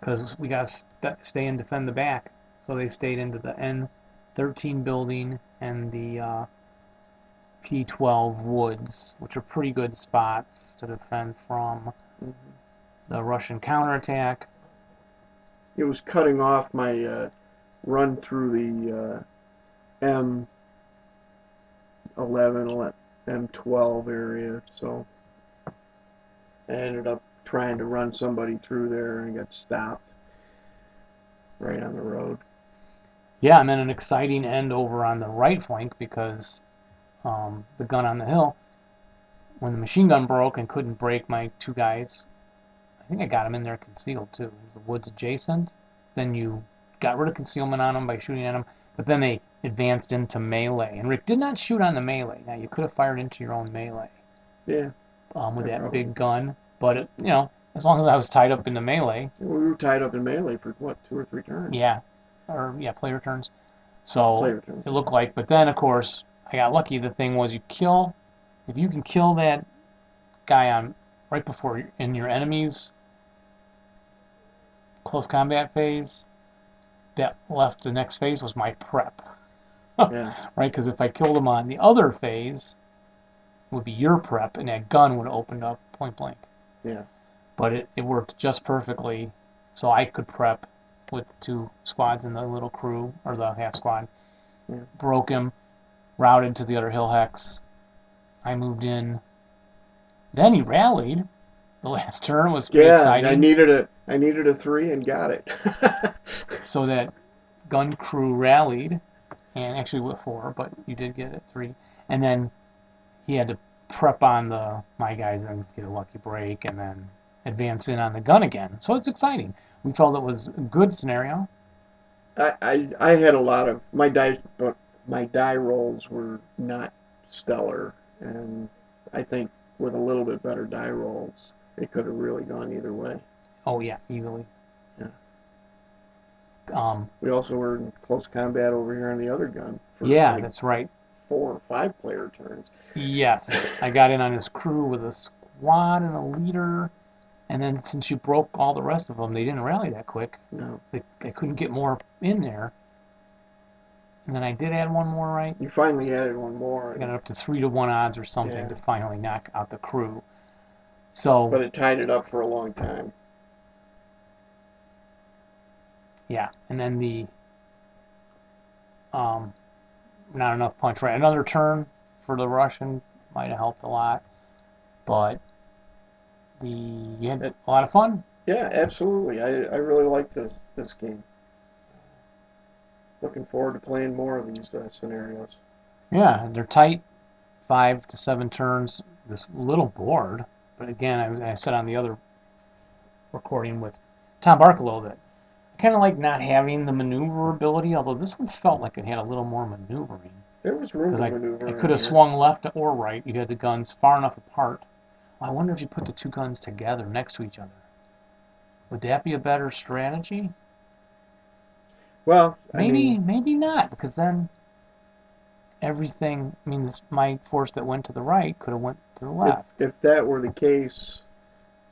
because we got to st- stay and defend the back. So they stayed into the N13 building and the uh, P12 woods, which are pretty good spots to defend from Mhm. the Russian counterattack. It was cutting off my uh, run through the uh, M11, M12 area, so I ended up trying to run somebody through there and got stopped right on the road. Yeah, and then an exciting end over on the right flank because um, the gun on the hill, when the machine gun broke and couldn't break my two guys, I think I got them in there concealed too. The woods adjacent. Then you got rid of concealment on them by shooting at them, but then they advanced into melee. And Rick did not shoot on the melee. Now you could have fired into your own melee Yeah, um, with that big gun, but it, you know, as long as I was tied up in the melee, we were tied up in melee for what two or three turns. yeah, or yeah, player turns. So Player turns. it looked like. But then, of course, I got lucky. The thing was, you kill if you can kill that guy on right before in your enemy's close combat phase. That left the next phase was my prep, Yeah, right? Because if I killed him on the other phase, it would be your prep, and that gun would have opened up point blank. yeah. but it, it worked just perfectly. So I could prep with the two squads and the little crew or the half squad. Yeah. Broke him, routed to the other hill hex. I moved in. Then he rallied. The last turn was pretty Yeah, exciting. I needed a I needed a three and got it. so that gun crew rallied, and actually with four, but you did get it three. And then he had to prep on the my guys and get a lucky break, and then advance in on the gun again. So it's exciting. We felt it was a good scenario. I, I I had a lot of my die but my die rolls were not stellar and I think with a little bit better die rolls it could have really gone either way. Oh yeah, easily. Um, We also were in close combat over here on the other gun for yeah, like that's right. four or five player turns. Yes, I got in on his crew with a squad and a leader, and then since you broke all the rest of them, they didn't rally that quick. No. They, I couldn't get more in there. And then I did add one more, right? You finally added one more I got it up to three to one odds or something Yeah. to finally knock out the crew. So but it tied it up for a long time. Yeah, and then the um, not enough punch. Right, another turn for the Russian might have helped a lot, but the you had a lot of fun. Yeah, absolutely. I, I really like this this game. Looking forward to playing more of these uh, scenarios. Yeah, and they're tight, five to seven turns. This little board, but again, I, I said on the other recording with Tom Barkalow that kind of like not having the maneuverability. Although this one felt like it had a little more maneuvering There was room to I, maneuver. I in could have swung left or right. You had the guns far enough apart. I wonder if you put the two guns together next to each other. Would that be a better strategy? Well, I Maybe, mean, maybe not, because then everything. I mean, this, my force that went to the right could have went to the if, left. if that were the case,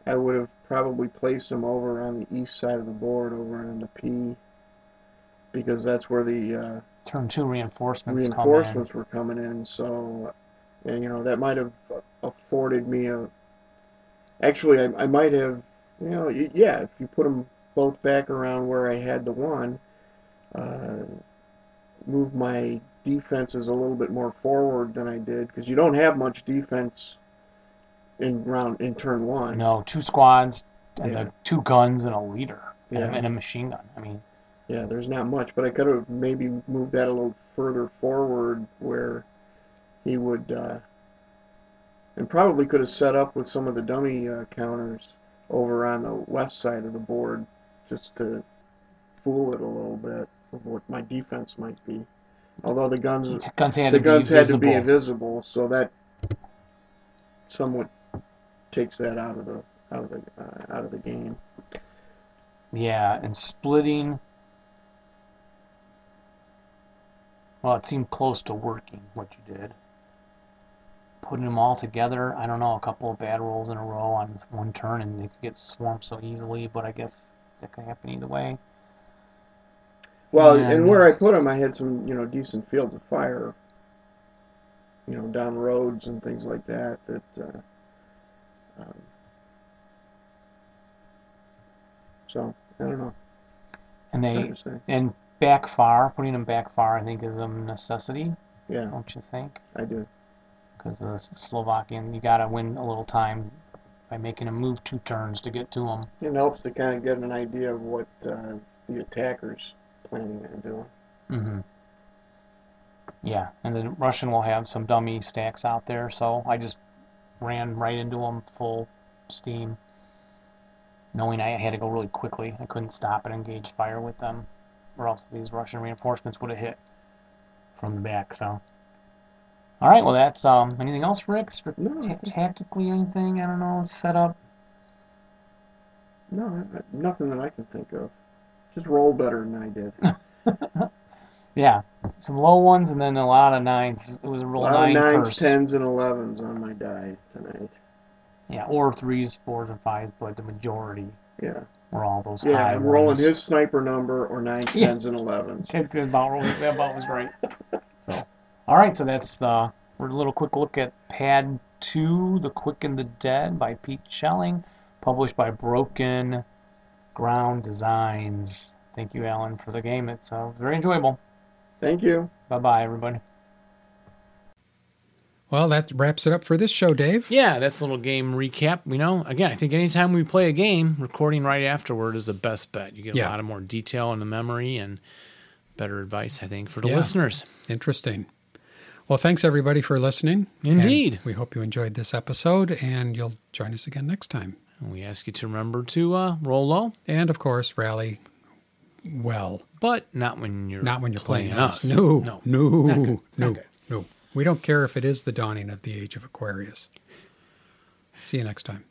I would have probably placed them over on the east side of the board, over on the P, because that's where the uh, Turn two reinforcements, reinforcements were coming in. So, and, you know, that might have afforded me a. Actually, I, I might have, you know, yeah, if you put them both back around where I had the one, uh, move my defenses a little bit more forward than I did because you don't have much defense in round in turn one. No, two squads and Yeah. the two guns and a leader and, a, Yeah. and a machine gun. I mean, Yeah, there's not much, but I could have maybe moved that a little further forward where he would, uh, and probably could have set up with some of the dummy uh, counters over on the west side of the board just to fool it a little bit of what my defense might be. Although the guns, guns had the guns had to be invisible, so that somewhat takes that out of the out of the uh, out of the game. Yeah, and splitting. Well, it seemed close to working what you did. Putting them all together, I don't know, a couple of bad rolls in a row on one turn, and they could get swamped so easily. But I guess that could happen either way. Well, Yeah, and where I put them, I had some, you know, decent fields of fire, you know, down roads and things like that. That, uh, um, so I don't know. And they to and back far, putting them back far, I think is a necessity, Yeah, don't you think? I do. Because the Slovakian, you gotta win a little time by making them move two turns to get to them. It helps to kind of get an idea of what uh, the attackers planning on doing. hmm Yeah, and the Russian will have some dummy stacks out there, so I just ran right into them full steam, knowing I had to go really quickly. I couldn't stop and engage fire with them, or else these Russian reinforcements would have hit from the back. So, all right, well that's um. Anything else, Rick? No, tactically, anything? I don't know. Set up. No, nothing that I can think of. Just roll better than I did. Yeah, some low ones and then a lot of nines. It was a A of nine nines, curse. tens, and elevens on my die tonight. Yeah, or threes, fours, and fives, but the majority Yeah. were all those Yeah, I'm rolling his sniper number or nines, Yeah. tens, and elevens. Good about that about was great. So, all right, so that's uh, a little quick look at Pad Two, The Quick and the Dead by Pete Schelling, published by Broken Ground Designs. Thank you, Alan, for the game. It's uh, very enjoyable. Thank you. Bye bye, everybody. Well, that wraps it up for this show, Dave. Yeah, that's a little game recap. You know, again, I think anytime we play a game, recording right afterward is the best bet. You get Yeah. a lot of more detail in the memory and better advice, I think, for the Yeah. listeners. Interesting. Well, thanks everybody for listening. Indeed. And we hope you enjoyed this episode and you'll join us again next time. And we ask you to remember to uh, roll low, And of course, rally well. but not when you're Not when you're playing, us. us. No, no, no, no, no, We don't care if it is the dawning of the age of Aquarius. See you next time.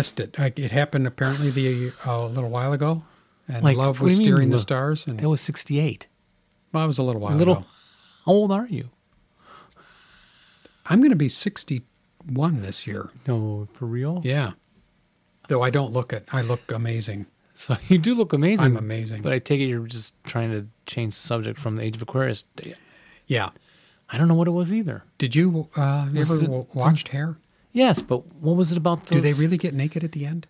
Missed it. I, it happened apparently the uh, a little while ago, and Like, love was you mean, steering the stars. And That was 68. well, it was a little while A little. ago. How old are you? I'm going to be 61 this year. No, for real? Yeah. Though I don't look it. I look amazing. So you do look amazing. I'm amazing. But I take it you're just trying to change the subject from the age of Aquarius. Yeah. I don't know what it was either. Did you uh, ever it watched Hair? Yes, but what was it about? Do they really get naked at the end?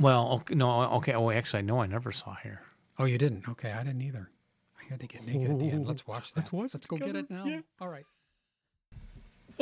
Well, okay, no, okay. Oh, actually, I know I never saw hair. Oh, you didn't? Okay, I didn't either. I hear they get naked at the end. Let's watch that. Let's watch Let's go get it now. Yeah. All right.